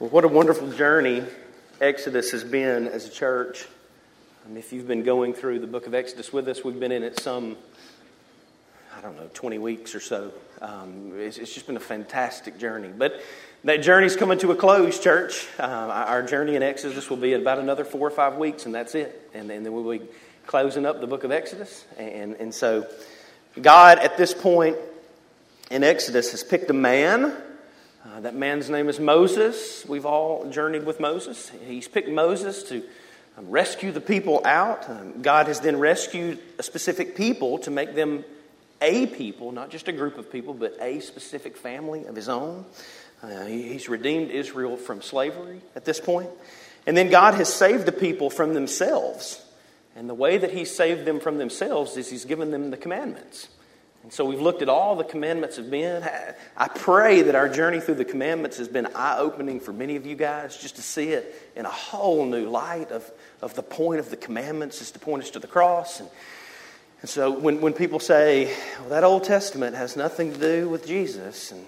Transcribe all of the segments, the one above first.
Well, what a wonderful journey Exodus has been as a church. If you've been going through the book of Exodus with us, we've been in it some, I don't know, 20 weeks or so. Um, it's, it's, just been a fantastic journey. But that journey's coming to a close, church. Uh, our journey in Exodus will be about another four or five weeks, and that's it. And, and then we'll be closing up the book of Exodus. And, and so, God, at this point in Exodus, has picked a man uh, that man's name is Moses. We've all journeyed with Moses. He's picked Moses to um, rescue the people out. Um, God has then rescued a specific people to make them a people, not just a group of people, but a specific family of his own. Uh, he, he's redeemed Israel from slavery at this point. And then God has saved the people from themselves. And the way that He saved them from themselves is He's given them the commandments. And so we've looked at all the commandments have been. I pray that our journey through the commandments has been eye opening for many of you guys just to see it in a whole new light of, of the point of the commandments is to point us to the cross. And, and so when, when people say, well, that Old Testament has nothing to do with Jesus and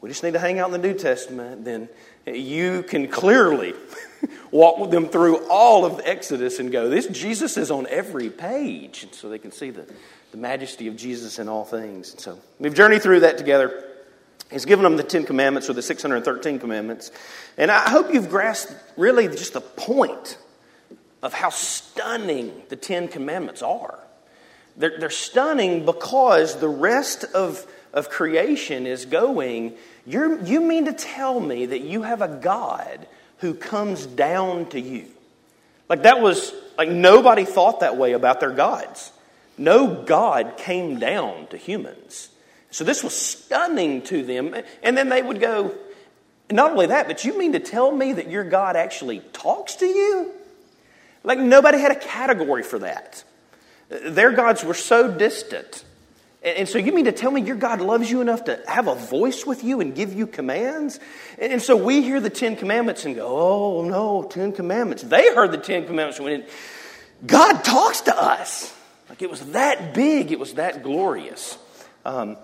we just need to hang out in the New Testament, then you can clearly walk with them through all of Exodus and go, this Jesus is on every page. And so they can see the the majesty of Jesus in all things. And so we've journeyed through that together. He's given them the Ten Commandments or the 613 Commandments. And I hope you've grasped really just the point of how stunning the Ten Commandments are. They're, they're stunning because the rest of, of creation is going, You're, you mean to tell me that you have a God who comes down to you? Like that was, like nobody thought that way about their gods. No God came down to humans. So this was stunning to them. And then they would go, not only that, but you mean to tell me that your God actually talks to you? Like nobody had a category for that. Their gods were so distant. And so you mean to tell me your God loves you enough to have a voice with you and give you commands? And so we hear the Ten Commandments and go, oh no, Ten Commandments. They heard the Ten Commandments when God talks to us. Like it was that big, it was that glorious. Um,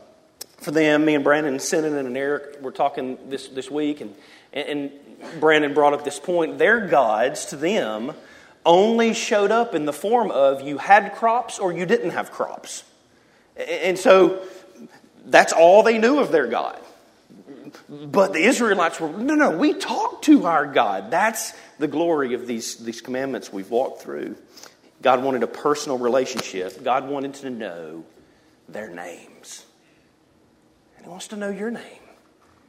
for them, me and Brandon, and Sinan and Eric were talking this, this week, and, and Brandon brought up this point. Their gods, to them, only showed up in the form of you had crops or you didn't have crops. And so that's all they knew of their God. But the Israelites were, no, no, we talk to our God. That's the glory of these, these commandments we've walked through. God wanted a personal relationship. God wanted to know their names. And He wants to know your name.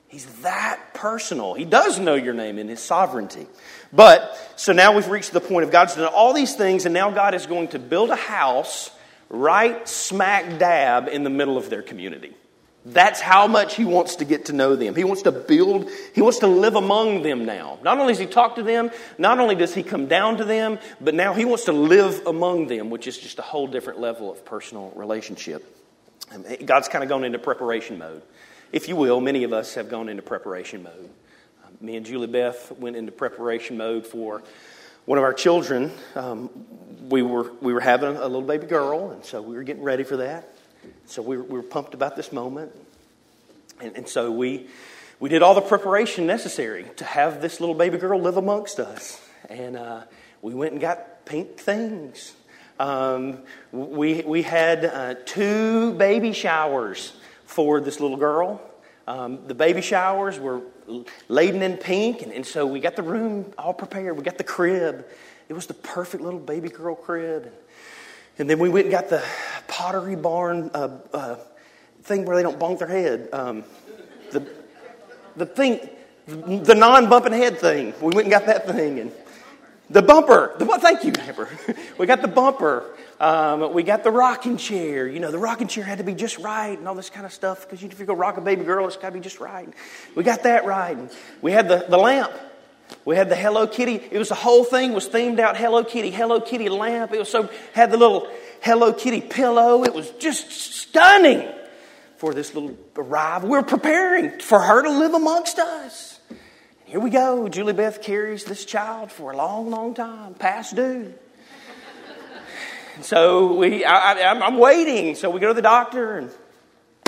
He's that personal. He does know your name in His sovereignty. But, so now we've reached the point of God's done all these things, and now God is going to build a house right smack dab in the middle of their community. That's how much he wants to get to know them. He wants to build, he wants to live among them now. Not only does he talk to them, not only does he come down to them, but now he wants to live among them, which is just a whole different level of personal relationship. God's kind of gone into preparation mode. If you will, many of us have gone into preparation mode. Um, me and Julie Beth went into preparation mode for one of our children. Um, we, were, we were having a little baby girl, and so we were getting ready for that. So we were, we were pumped about this moment. And, and so we, we did all the preparation necessary to have this little baby girl live amongst us. And uh, we went and got pink things. Um, we, we had uh, two baby showers for this little girl. Um, the baby showers were laden in pink, and, and, so we got the room all prepared. We got the crib. It was the perfect little baby girl crib. And then we went and got the pottery barn uh, uh, thing where they don't bonk their head. Um, the, the thing, the non bumping head thing. We went and got that thing. And the bumper. The, thank you, Amber. we got the bumper. Um, we got the rocking chair. You know, the rocking chair had to be just right and all this kind of stuff because if you go rock a baby girl, it's got to be just right. We got that right. And we had the, the lamp. We had the Hello Kitty. It was the whole thing was themed out Hello Kitty, Hello Kitty lamp. It was so had the little Hello Kitty pillow. It was just stunning for this little arrival. We were preparing for her to live amongst us. Here we go. Julie Beth carries this child for a long, long time, past due. so we, I, am waiting. So we go to the doctor, and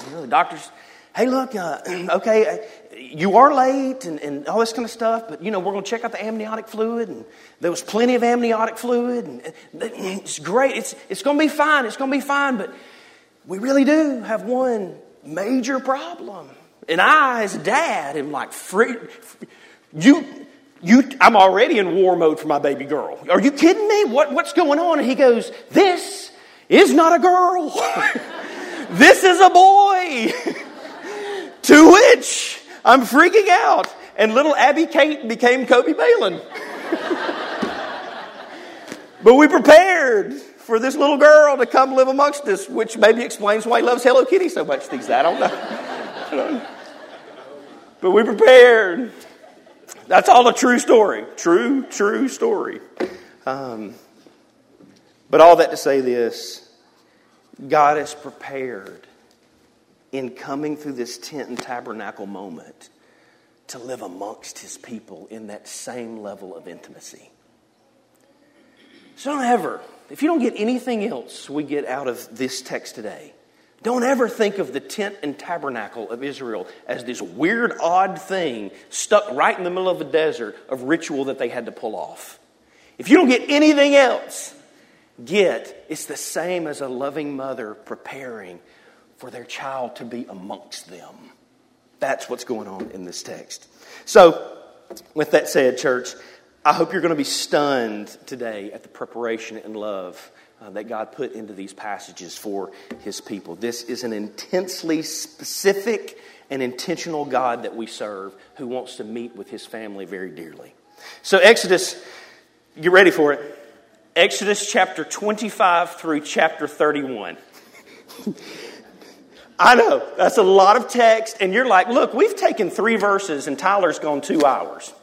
you know, the doctor's hey, look, uh, okay, uh, you are late and, and all this kind of stuff, but you know, we're going to check out the amniotic fluid, and there was plenty of amniotic fluid, and it's great. It's, it's going to be fine. It's going to be fine, but we really do have one major problem. And I, as a dad, am like, free, you, you, I'm already in war mode for my baby girl. Are you kidding me? What, what's going on? And he goes, This is not a girl. this is a boy. to which I'm freaking out. And little Abby Kate became Kobe Balin. but we prepared for this little girl to come live amongst us, which maybe explains why he loves Hello Kitty so much these days. I don't know. I don't know. But we prepared. That's all a true story. True, true story. Um, but all that to say this God is prepared in coming through this tent and tabernacle moment to live amongst his people in that same level of intimacy. So don't ever, if you don't get anything else we get out of this text today, don't ever think of the tent and tabernacle of Israel as this weird, odd thing stuck right in the middle of a desert of ritual that they had to pull off. If you don't get anything else, get it's the same as a loving mother preparing for their child to be amongst them. That's what's going on in this text. So, with that said, church, I hope you're going to be stunned today at the preparation and love uh, that God put into these passages for his people. This is an intensely specific and intentional God that we serve who wants to meet with his family very dearly. So, Exodus, get ready for it. Exodus chapter 25 through chapter 31. I know, that's a lot of text, and you're like, look, we've taken three verses and Tyler's gone two hours.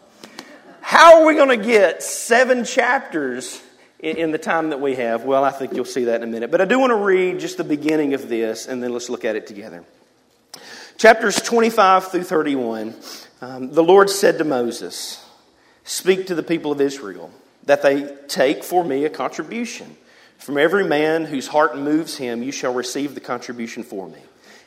How are we going to get seven chapters in the time that we have? Well, I think you'll see that in a minute. But I do want to read just the beginning of this, and then let's look at it together. Chapters 25 through 31. Um, the Lord said to Moses, Speak to the people of Israel, that they take for me a contribution. From every man whose heart moves him, you shall receive the contribution for me.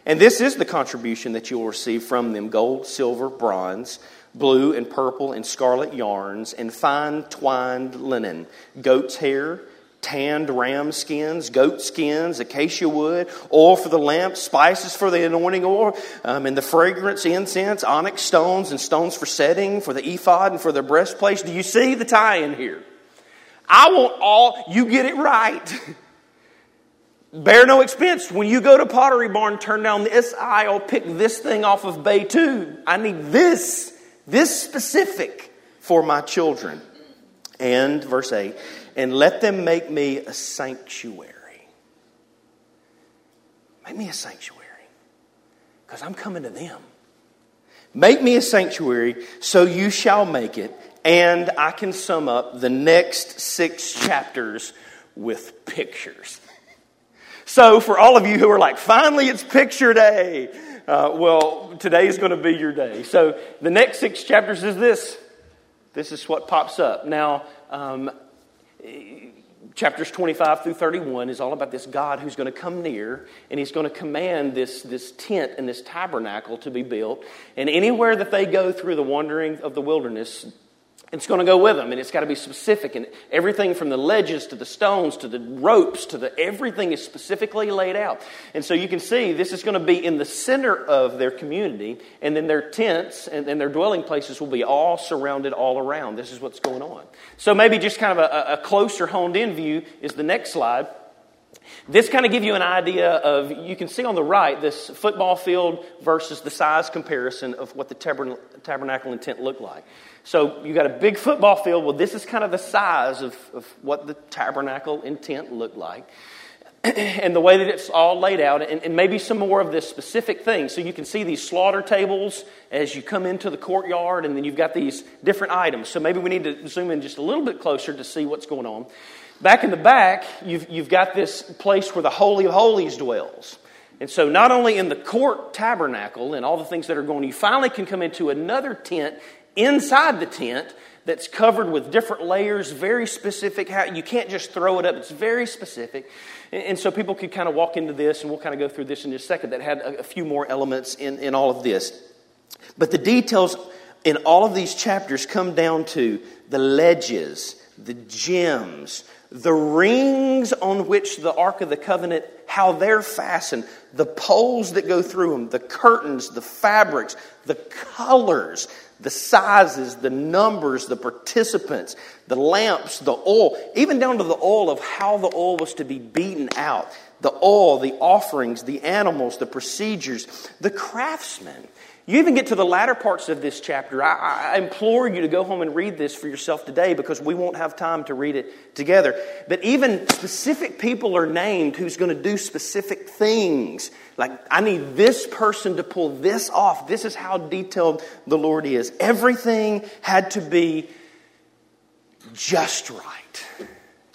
And this is the contribution that you will receive from them gold, silver, bronze, blue and purple and scarlet yarns, and fine twined linen, goat's hair, tanned ram skins, goat skins, acacia wood, oil for the lamp, spices for the anointing oil, um, and the fragrance, incense, onyx stones, and stones for setting, for the ephod and for the breastplate. Do you see the tie in here? I want all, you get it right. Bear no expense. When you go to Pottery Barn, turn down this aisle, pick this thing off of Bay 2. I need this, this specific for my children. And verse 8, and let them make me a sanctuary. Make me a sanctuary, because I'm coming to them. Make me a sanctuary, so you shall make it. And I can sum up the next six chapters with pictures. So, for all of you who are like, finally it's picture day, uh, well, today is going to be your day. So, the next six chapters is this. This is what pops up. Now, um, chapters 25 through 31 is all about this God who's going to come near and he's going to command this, this tent and this tabernacle to be built. And anywhere that they go through the wandering of the wilderness, it's going to go with them, and it's got to be specific. And everything from the ledges to the stones to the ropes to the everything is specifically laid out. And so you can see this is going to be in the center of their community, and then their tents and, and their dwelling places will be all surrounded all around. This is what's going on. So maybe just kind of a, a closer honed in view is the next slide. This kind of give you an idea of, you can see on the right this football field versus the size comparison of what the tabernacle and tent looked like. So you got a big football field. Well, this is kind of the size of, of what the tabernacle and tent looked like. and the way that it's all laid out, and, and, maybe some more of this specific thing. So you can see these slaughter tables as you come into the courtyard, and then you've got these different items. So maybe we need to zoom in just a little bit closer to see what's going on. Back in the back, you've, you've got this place where the Holy of Holies dwells. And so, not only in the court tabernacle and all the things that are going, you finally can come into another tent inside the tent that's covered with different layers, very specific. How, you can't just throw it up, it's very specific. And, so people could kind of walk into this, and we'll kind of go through this in just a second, that had a, a few more elements in, in all of this. But the details in all of these chapters come down to the ledges, the gems, the rings on which the Ark of the Covenant, how they're fastened, the poles that go through them, the curtains, the fabrics, the colors, the sizes, the numbers, the participants, the lamps, the oil, even down to the oil of how the oil was to be beaten out, the oil, the offerings, the animals, the procedures, the craftsmen. You even get to the latter parts of this chapter. I, I, implore you to go home and read this for yourself today because we won't have time to read it together. But even specific people are named who's going to do specific things. Like, I need this person to pull this off. This is how detailed the Lord is. Everything had to be just right.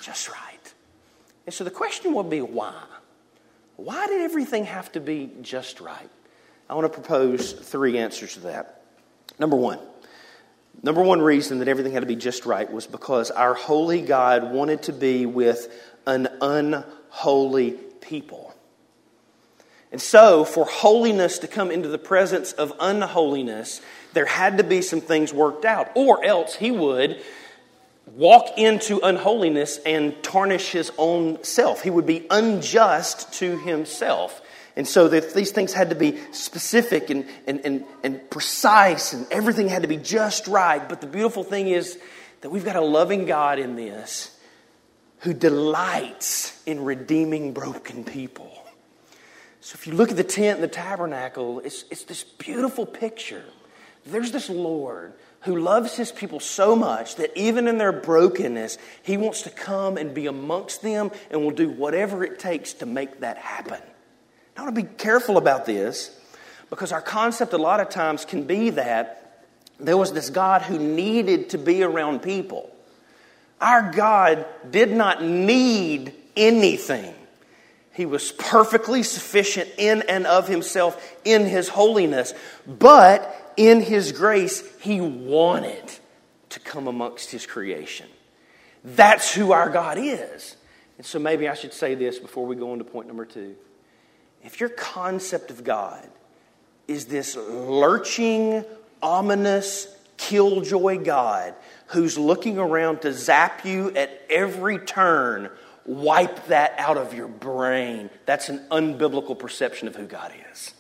Just right. And so the question would be why? Why did everything have to be just right? I want to propose three answers to that. Number one, number one reason that everything had to be just right was because our holy God wanted to be with an unholy people. And so, for holiness to come into the presence of unholiness, there had to be some things worked out, or else he would walk into unholiness and tarnish his own self. He would be unjust to himself. And so these things had to be specific and, and, and, and precise, and everything had to be just right. But the beautiful thing is that we've got a loving God in this who delights in redeeming broken people. So if you look at the tent and the tabernacle, it's, it's this beautiful picture. There's this Lord who loves his people so much that even in their brokenness, he wants to come and be amongst them and will do whatever it takes to make that happen. I want to be careful about this because our concept a lot of times can be that there was this God who needed to be around people. Our God did not need anything. He was perfectly sufficient in and of himself in his holiness, but in his grace, he wanted to come amongst his creation. That's who our God is. And so maybe I should say this before we go on to point number two if your concept of God is this lurching, ominous, killjoy God who's looking around to zap you at every turn, wipe that out of your brain. That's an unbiblical perception of who God is.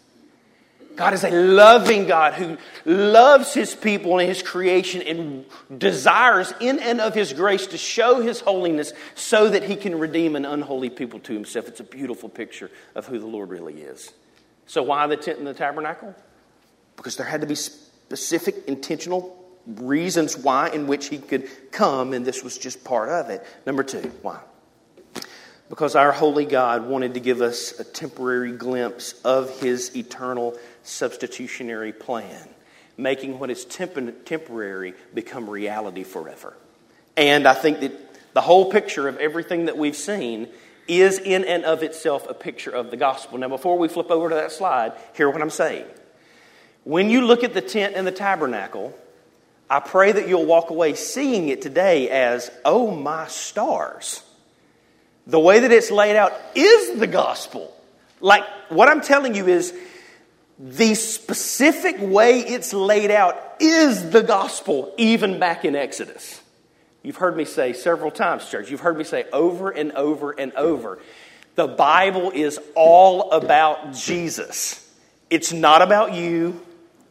God is a loving God who loves his people and his creation and desires in and of his grace to show his holiness so that he can redeem an unholy people to himself. It's a beautiful picture of who the Lord really is. So, why the tent and the tabernacle? Because there had to be specific, intentional reasons why in which he could come, and this was just part of it. Number two, why? Because our holy God wanted to give us a temporary glimpse of his eternal substitutionary plan, making what is temp- temporary become reality forever. And I think that the whole picture of everything that we've seen is in and of itself a picture of the gospel. Now, before we flip over to that slide, hear what I'm saying. When you look at the tent and the tabernacle, I pray that you'll walk away seeing it today as, oh my stars. The way that it's laid out is the gospel. Like, what I'm telling you is, the specific way it's laid out is the gospel, even back in Exodus. You've heard me say several times, church, you've heard me say over and over and over the Bible is all about Jesus. It's not about you,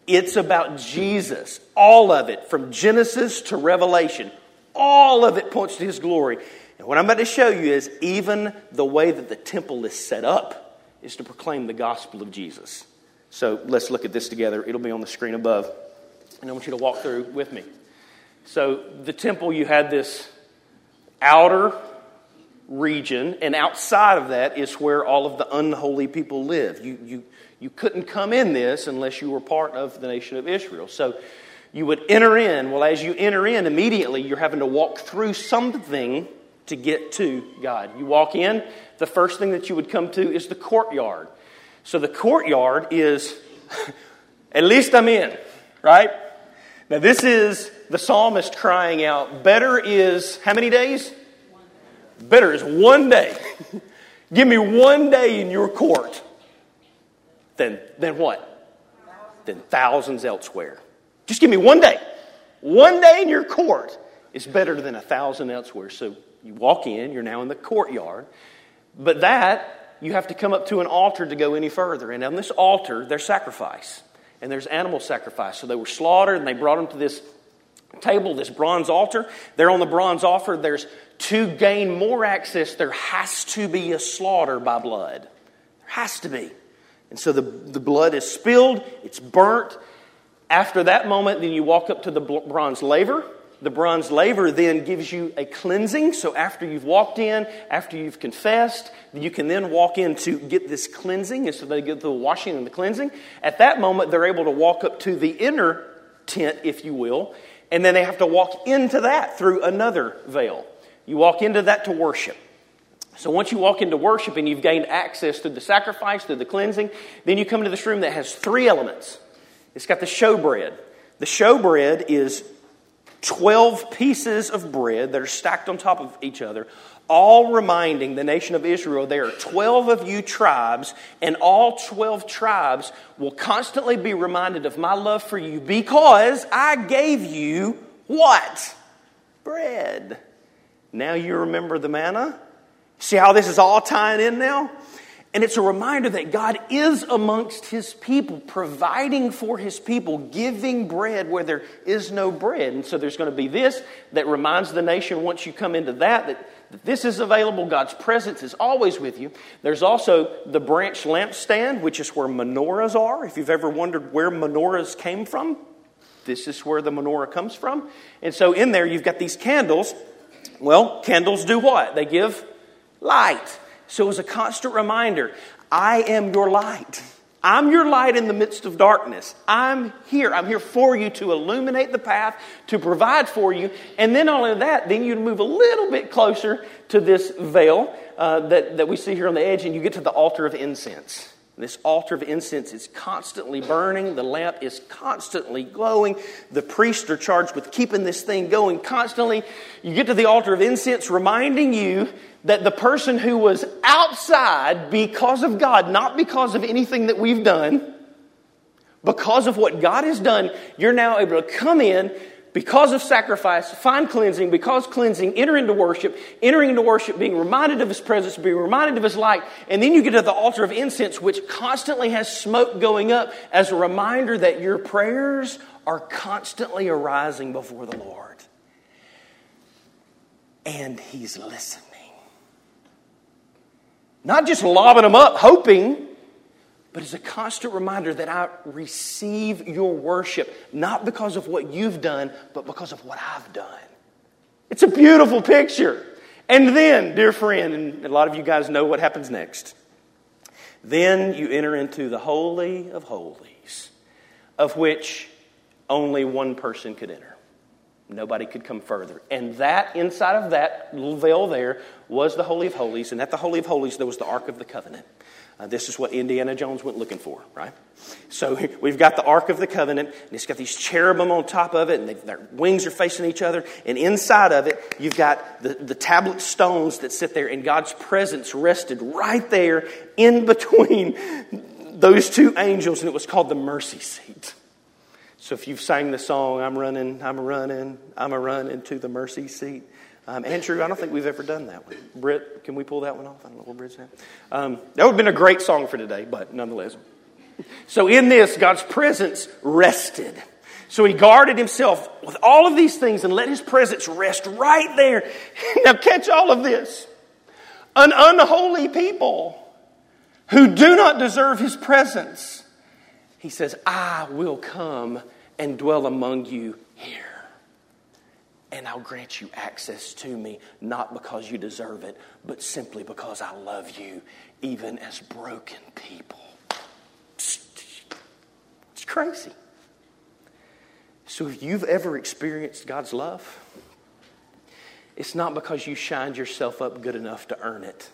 it's about Jesus. All of it, from Genesis to Revelation, all of it points to his glory. And what I'm about to show you is even the way that the temple is set up is to proclaim the gospel of Jesus. So let's look at this together. It'll be on the screen above. And I want you to walk through with me. So, the temple, you had this outer region, and outside of that is where all of the unholy people live. You, you, you couldn't come in this unless you were part of the nation of Israel. So, you would enter in. Well, as you enter in, immediately you're having to walk through something to get to God. You walk in, the first thing that you would come to is the courtyard. So the courtyard is, at least I'm in, right? Now, this is the psalmist crying out, Better is how many days? Better is one day. Give me one day in your court than, than what? Than thousands elsewhere. Just give me one day. One day in your court is better than a thousand elsewhere. So you walk in, you're now in the courtyard. But that, you have to come up to an altar to go any further. And on this altar, there's sacrifice. And there's animal sacrifice. So they were slaughtered and they brought them to this table, this bronze altar. There on the bronze altar, there's to gain more access, there has to be a slaughter by blood. There has to be. And so the, the blood is spilled, it's burnt. After that moment, then you walk up to the bronze laver. The bronze laver then gives you a cleansing. So after you've walked in, after you've confessed, you can then walk in to get this cleansing. And so they get the washing and the cleansing. At that moment, they're able to walk up to the inner tent, if you will, and then they have to walk into that through another veil. You walk into that to worship. So once you walk into worship and you've gained access through the sacrifice, through the cleansing, then you come to this room that has three elements. It's got the showbread. The showbread is 12 pieces of bread that are stacked on top of each other, all reminding the nation of Israel there are 12 of you tribes, and all 12 tribes will constantly be reminded of my love for you because I gave you what? Bread. Now you remember the manna? See how this is all tying in now? And it's a reminder that God is amongst his people, providing for his people, giving bread where there is no bread. And so there's going to be this that reminds the nation once you come into that, that, this is available. God's presence is always with you. There's also the branch lampstand, which is where menorahs are. If you've ever wondered where menorahs came from, this is where the menorah comes from. And so in there, you've got these candles well, candles do what? They give light. So it was a constant reminder I am your light. I'm your light in the midst of darkness. I'm here. I'm here for you to illuminate the path, to provide for you. And then, only that, then you move a little bit closer to this veil uh, that, that we see here on the edge, and you get to the altar of incense. This altar of incense is constantly burning. The lamp is constantly glowing. The priests are charged with keeping this thing going constantly. You get to the altar of incense, reminding you that the person who was outside because of God, not because of anything that we've done, because of what God has done, you're now able to come in because of sacrifice, find cleansing, because cleansing, enter into worship, entering into worship, being reminded of His presence, being reminded of His light, and then you get to the altar of incense, which constantly has smoke going up as a reminder that your prayers are constantly arising before the Lord. And He's listening. Not just lobbing them up, hoping but it's a constant reminder that I receive your worship, not because of what you've done, but because of what I've done. It's a beautiful picture. And then, dear friend, and a lot of you guys know what happens next. Then you enter into the Holy of Holies, of which only one person could enter. Nobody could come further. And that, inside of that little veil there, was the Holy of Holies. And at the Holy of Holies, there was the Ark of the Covenant. Uh, this is what Indiana Jones went looking for, right? So we've got the Ark of the Covenant, and it's got these cherubim on top of it, and their wings are facing each other. And inside of it, you've got the, the tablet stones that sit there, and God's presence rested right there in between those two angels, and it was called the mercy seat. So if you've sang the song, I'm running, I'm running, I'm a running to the mercy seat, um, Andrew, I don't think we've ever done that one. Britt, can we pull that one off? I don't know where Britt's at. Um, that would have been a great song for today, but nonetheless. So in this, God's presence rested. So he guarded himself with all of these things and let his presence rest right there. now catch all of this. An unholy people who do not deserve his presence. He says, I will come and dwell among you here and I'll grant you access to me, not because you deserve it, but simply because I love you, even as broken people. It's crazy. So, if you've ever experienced God's love, it's not because you shined yourself up good enough to earn it,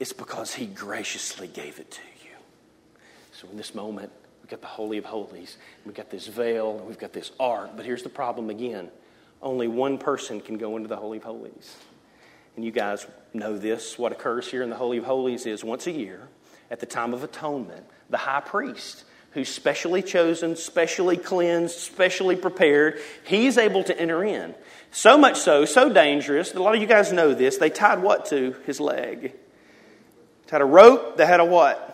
it's because He graciously gave it to you. So, in this moment, we've got the Holy of Holies, we've got this veil, we've got this ark. But here's the problem again only one person can go into the Holy of Holies. And you guys know this. What occurs here in the Holy of Holies is once a year, at the time of atonement, the high priest, who's specially chosen, specially cleansed, specially prepared, he's able to enter in. So much so, so dangerous, a lot of you guys know this, they tied what to his leg? Tied a rope that had a what?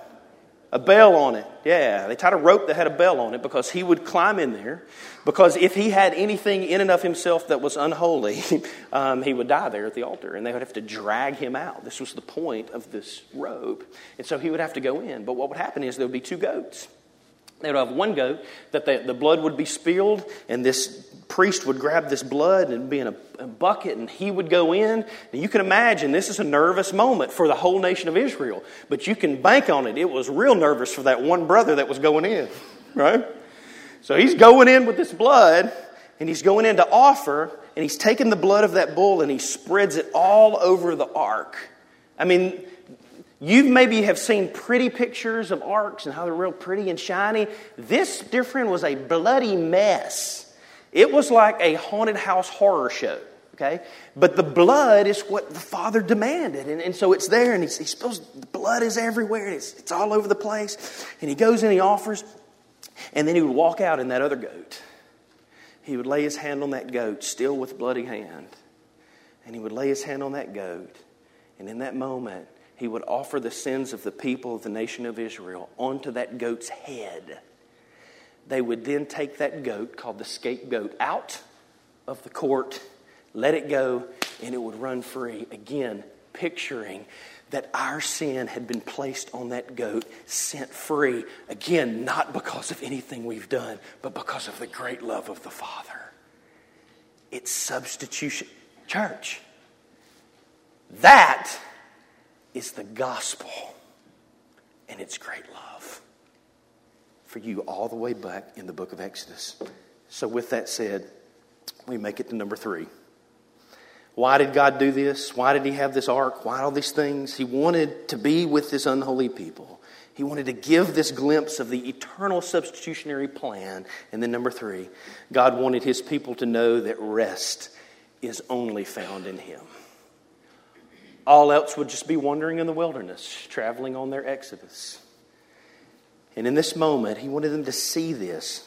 A bell on it. Yeah, they tied a rope that had a bell on it because he would climb in there. Because if he had anything in and of himself that was unholy, um, he would die there at the altar and they would have to drag him out. This was the point of this rope. And so he would have to go in. But what would happen is there would be two goats. They would have one goat that the, the blood would be spilled, and this priest would grab this blood and be in a, a, bucket, and he would go in. And you can imagine this is a nervous moment for the whole nation of Israel, but you can bank on it. It was real nervous for that one brother that was going in, right? So he's going in with this blood, and he's going in to offer, and he's taking the blood of that bull and he spreads it all over the ark. I mean, you maybe have seen pretty pictures of arks and how they're real pretty and shiny. This different was a bloody mess. It was like a haunted house horror show. Okay? But the blood is what the Father demanded. And, and so it's there, and he, he spills, the blood is everywhere, and it's, it's all over the place. And he goes and he offers, and then he would walk out in that other goat. He would lay his hand on that goat, still with bloody hand. And he would lay his hand on that goat. And in that moment, he would offer the sins of the people of the nation of Israel onto that goat's head. They would then take that goat, called the scapegoat, out of the court, let it go, and it would run free. Again, picturing that our sin had been placed on that goat, sent free. Again, not because of anything we've done, but because of the great love of the Father. It's substitution. Church, that is the gospel and its great love for you all the way back in the book of Exodus. So, with that said, we make it to number three. Why did God do this? Why did He have this ark? Why all these things? He wanted to be with this unholy people. He wanted to give this glimpse of the eternal substitutionary plan. And then, number three, God wanted His people to know that rest is only found in Him. All else would just be wandering in the wilderness, traveling on their exodus. And in this moment, he wanted them to see this.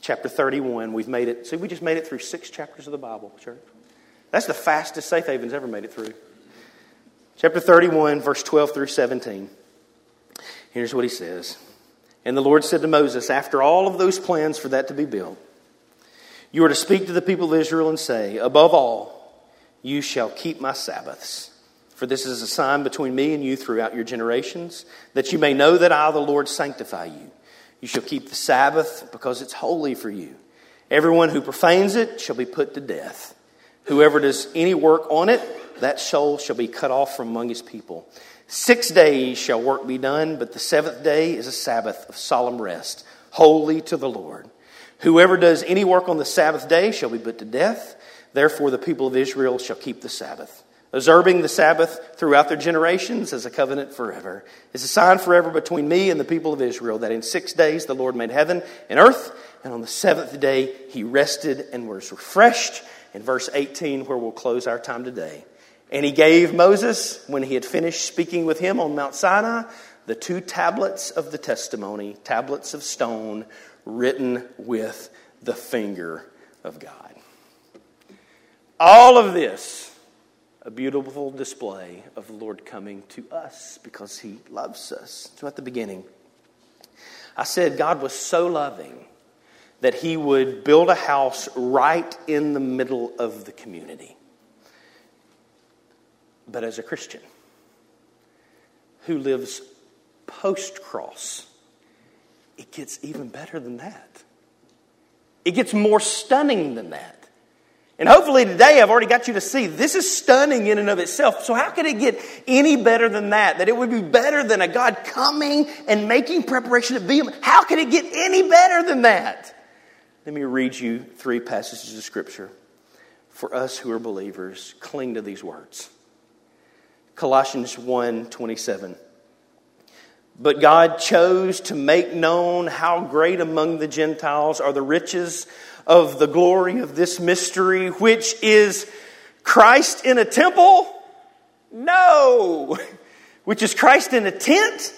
Chapter 31, we've made it. See, we just made it through six chapters of the Bible, church. That's the fastest Safe Haven's ever made it through. Chapter 31, verse 12 through 17. Here's what he says. And the Lord said to Moses, after all of those plans for that to be built, you are to speak to the people of Israel and say, Above all, you shall keep my Sabbaths for this is a sign between me and you throughout your generations, that you may know that I, the Lord, sanctify you. You shall keep the Sabbath because it's holy for you. Everyone who profanes it shall be put to death. Whoever does any work on it, that soul shall be cut off from among his people. Six days shall work be done, but the seventh day is a Sabbath of solemn rest, holy to the Lord. Whoever does any work on the Sabbath day shall be put to death. Therefore, the people of Israel shall keep the Sabbath observing the Sabbath throughout their generations as a covenant forever. It's a sign forever between me and the people of Israel that in six days the Lord made heaven and earth, and on the seventh day he rested and was refreshed. In verse 18, where we'll close our time today. And he gave Moses, when he had finished speaking with him on Mount Sinai, the two tablets of the testimony, tablets of stone, written with the finger of God. All of this a beautiful display of the Lord coming to us because He loves us. So at the beginning, I said God was so loving that He would build a house right in the middle of the community. But as a Christian who lives post cross, it gets even better than that. It gets more stunning than that. And hopefully today I've already got you to see this is stunning in and of itself. So how could it get any better than that? That it would be better than a God coming and making preparation to be Him. How could it get any better than that? Let me read you three passages of Scripture. For us who are believers, cling to these words. Colossians 1 27. But God chose to make known how great among the Gentiles are the riches of the glory of this mystery, which is Christ in a temple? No. Which is Christ in a tent?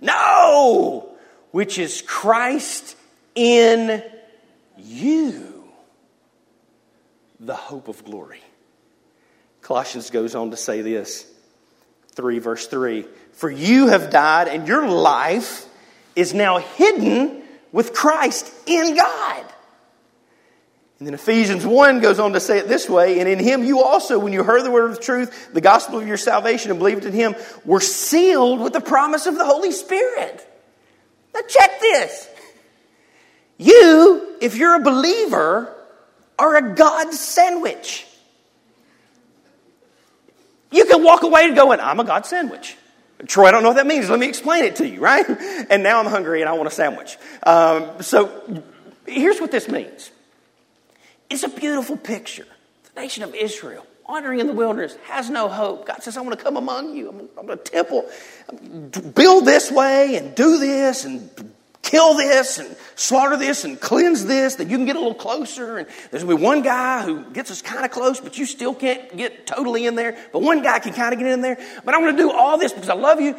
No. Which is Christ in you, the hope of glory. Colossians goes on to say this 3 verse 3 For you have died, and your life is now hidden with Christ in God. And then Ephesians 1 goes on to say it this way And in him you also, when you heard the word of truth, the gospel of your salvation, and believed in him, were sealed with the promise of the Holy Spirit. Now, check this. You, if you're a believer, are a God sandwich. You can walk away and going, I'm a God sandwich. Troy, I don't know what that means. Let me explain it to you, right? And now I'm hungry and I want a sandwich. Um, so here's what this means it's a beautiful picture. The nation of Israel, wandering in the wilderness, has no hope. God says, I want to come among you. I'm, I'm a temple. Build this way and do this and kill this and slaughter this and cleanse this, that you can get a little closer. And there's going to be one guy who gets us kind of close, but you still can't get totally in there. But one guy can kind of get in there. But I'm to do all this because I love you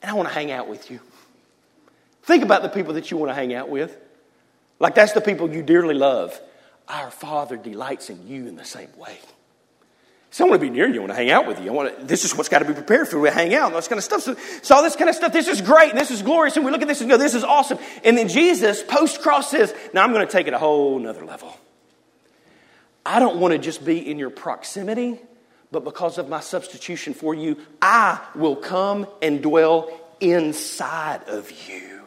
and I want to hang out with you. Think about the people that you want to hang out with. Like that's the people you dearly love. Our Father delights in you in the same way. So I want to be near you. I want to hang out with you. I want to, this is what's got to be prepared for. We hang out and all this kind of stuff. So, so all this kind of stuff, this is great and this is glorious. And we look at this and go, this is awesome. And then Jesus, post cross, says, now I'm going to take it a whole nother level. I don't want to just be in your proximity, but because of my substitution for you, I will come and dwell inside of you.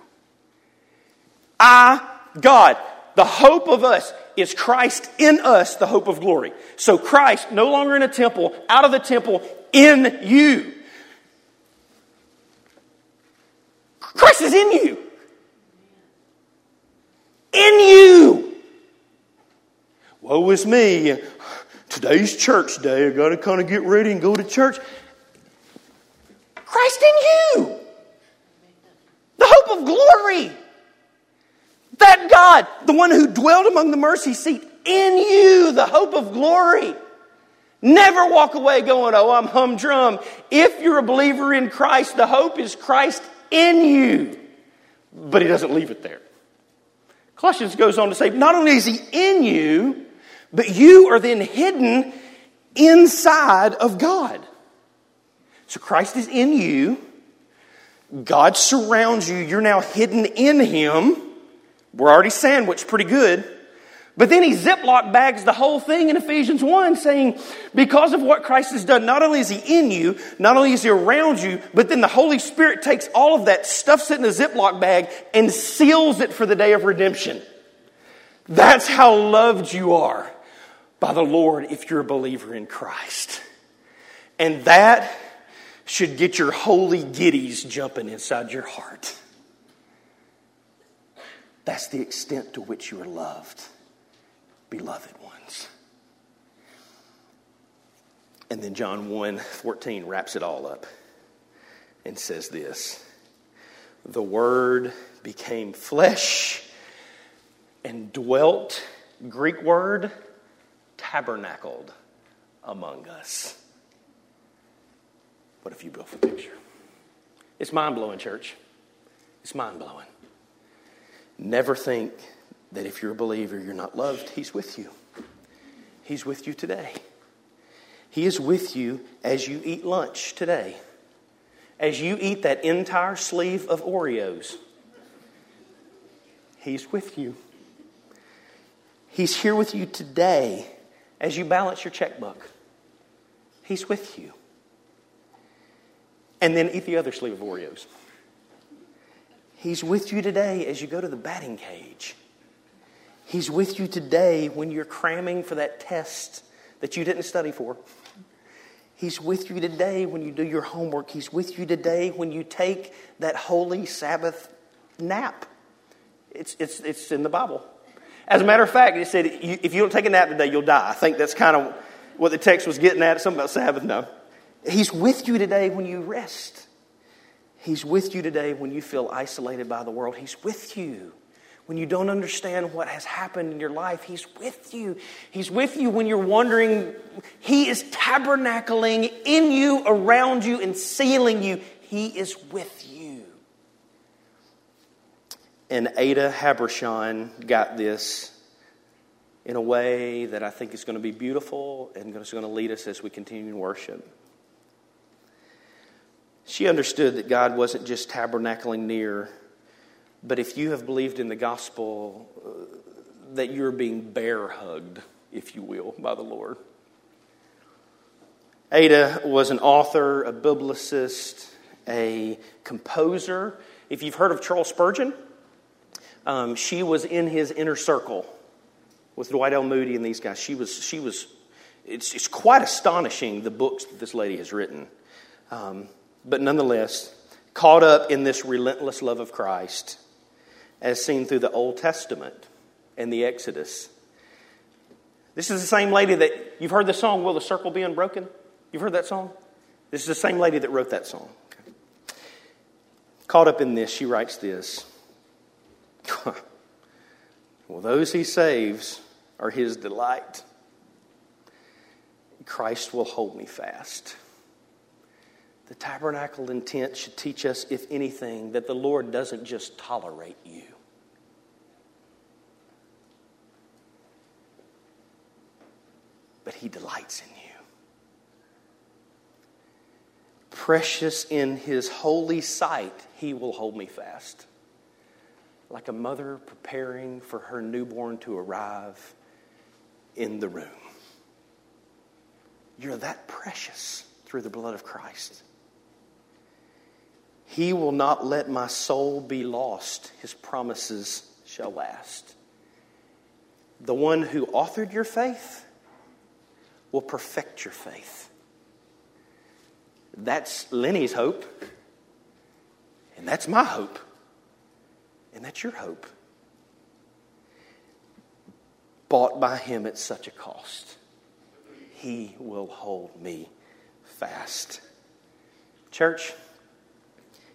I, God, the hope of us is Christ in us, the hope of glory. So Christ, no longer in a temple, out of the temple, in you. Christ is in you. In you. Woe is me. Today's church day. I got to kind of get ready and go to church. Christ in you. The hope of glory. That God, the one who dwelt among the mercy seat, in you, the hope of glory. Never walk away going, oh, I'm humdrum. If you're a believer in Christ, the hope is Christ in you. But he doesn't leave it there. Colossians goes on to say, not only is he in you, but you are then hidden inside of God. So Christ is in you. God surrounds you. You're now hidden in him. We're already sandwiched pretty good. But then he ziploc bags the whole thing in Ephesians 1 saying, because of what Christ has done, not only is he in you, not only is he around you, but then the Holy Spirit takes all of that stuff sitting in a ziploc bag and seals it for the day of redemption. That's how loved you are by the Lord if you're a believer in Christ. And that should get your holy giddies jumping inside your heart. That's the extent to which you are loved, beloved ones. And then John 1 14 wraps it all up and says this The Word became flesh and dwelt, Greek word, tabernacled among us. What a few beautiful picture. It's mind blowing, church. It's mind blowing. Never think that if you're a believer, you're not loved. He's with you. He's with you today. He is with you as you eat lunch today, as you eat that entire sleeve of Oreos. He's with you. He's here with you today as you balance your checkbook. He's with you. And then eat the other sleeve of Oreos. He's with you today as you go to the batting cage. He's with you today when you're cramming for that test that you didn't study for. He's with you today when you do your homework. He's with you today when you take that holy Sabbath nap. It's, it's, it's in the Bible. As a matter of fact, it said, if you don't take a nap today, you'll die. I think that's kind of what the text was getting at. Something about Sabbath. No. He's with you today when you rest. He's with you today when you feel isolated by the world. He's with you. When you don't understand what has happened in your life, He's with you. He's with you when you're wondering. He is tabernacling in you, around you, and sealing you. He is with you. And Ada Habershon got this in a way that I think is going to be beautiful and is going to lead us as we continue in worship. She understood that God wasn't just tabernacling near, but if you have believed in the gospel, uh, that you're being bear hugged, if you will, by the Lord. Ada was an author, a biblicist, a composer. If you've heard of Charles Spurgeon, um, she was in his inner circle with Dwight L. Moody and these guys. She was, she was it's, it's quite astonishing the books that this lady has written. Um, but nonetheless, caught up in this relentless love of Christ as seen through the Old Testament and the Exodus. This is the same lady that you've heard the song, Will the Circle Be Unbroken? You've heard that song? This is the same lady that wrote that song. Caught up in this, she writes this Well, those he saves are his delight. Christ will hold me fast. The tabernacle intent should teach us, if anything, that the Lord doesn't just tolerate you. But he delights in you. Precious in his holy sight, he will hold me fast. Like a mother preparing for her newborn to arrive in the room. You're that precious through the blood of Christ. He will not let my soul be lost. His promises shall last. The one who authored your faith will perfect your faith. That's Lenny's hope. And that's my hope. And that's your hope. Bought by him at such a cost. He will hold me fast. Church,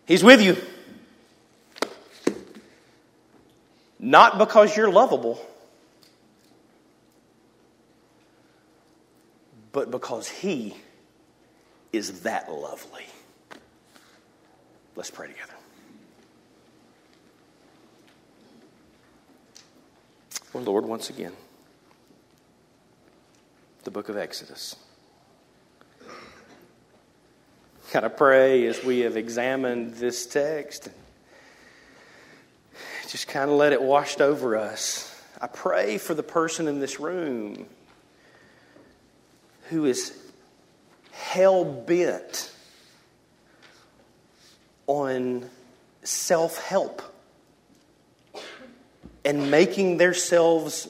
He's with you. Not because you're lovable, but because He is that lovely. Let's pray together. Lord, once again, the book of Exodus. God, I pray as we have examined this text, just kind of let it wash over us. I pray for the person in this room who is hell bent on self help and making themselves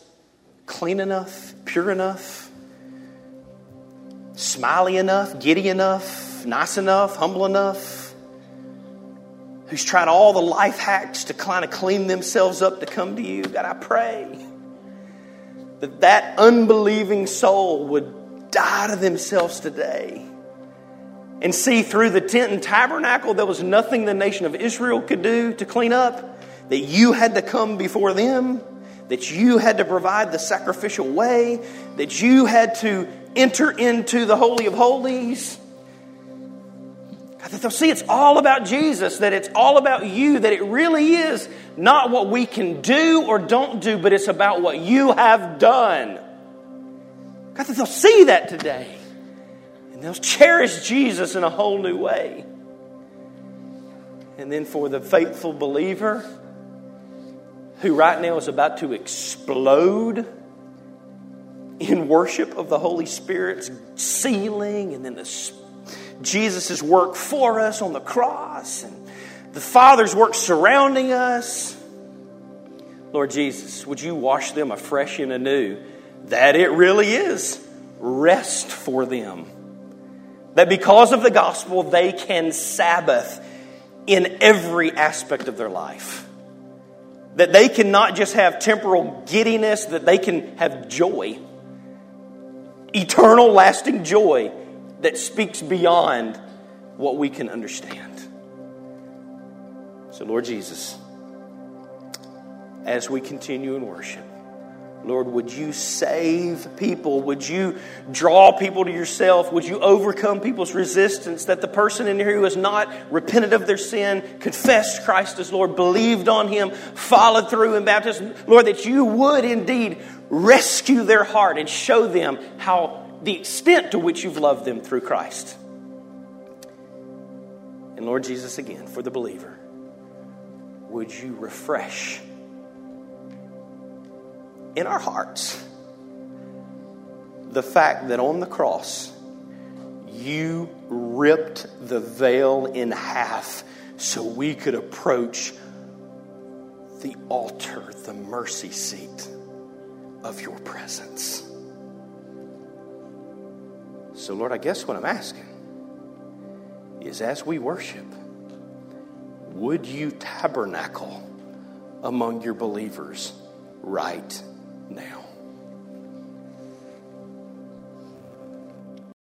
clean enough, pure enough, smiley enough, giddy enough nice enough, humble enough, who's tried all the life hacks to kind of clean themselves up to come to you. God, I pray that that unbelieving soul would die to themselves today and see through the tent and tabernacle there was nothing the nation of Israel could do to clean up, that you had to come before them, that you had to provide the sacrificial way, that you had to enter into the Holy of Holies that they'll see it's all about Jesus, that it's all about you, that it really is not what we can do or don't do, but it's about what you have done. God, that they'll see that today. And they'll cherish Jesus in a whole new way. And then for the faithful believer who right now is about to explode in worship of the Holy Spirit's sealing and then the Jesus' work for us on the cross and the Father's work surrounding us. Lord Jesus, would you wash them afresh and anew that it really is rest for them? That because of the gospel, they can Sabbath in every aspect of their life. That they can not just have temporal giddiness, that they can have joy. Eternal, lasting joy that speaks beyond what we can understand. So, Lord Jesus, as we continue in worship, Lord, would you save people? Would you draw people to yourself? Would you overcome people's resistance? That the person in here who has not repented of their sin, confessed Christ as Lord, believed on Him, followed through in baptism, Lord, that you would indeed rescue their heart and show them how the extent to which you've loved them through Christ. And Lord Jesus, again, for the believer, would you refresh? in our hearts the fact that on the cross, you ripped the veil in half so we could approach the altar, the mercy seat of your presence. So, Lord, I guess what I'm asking is as we worship, would you tabernacle among your believers right now.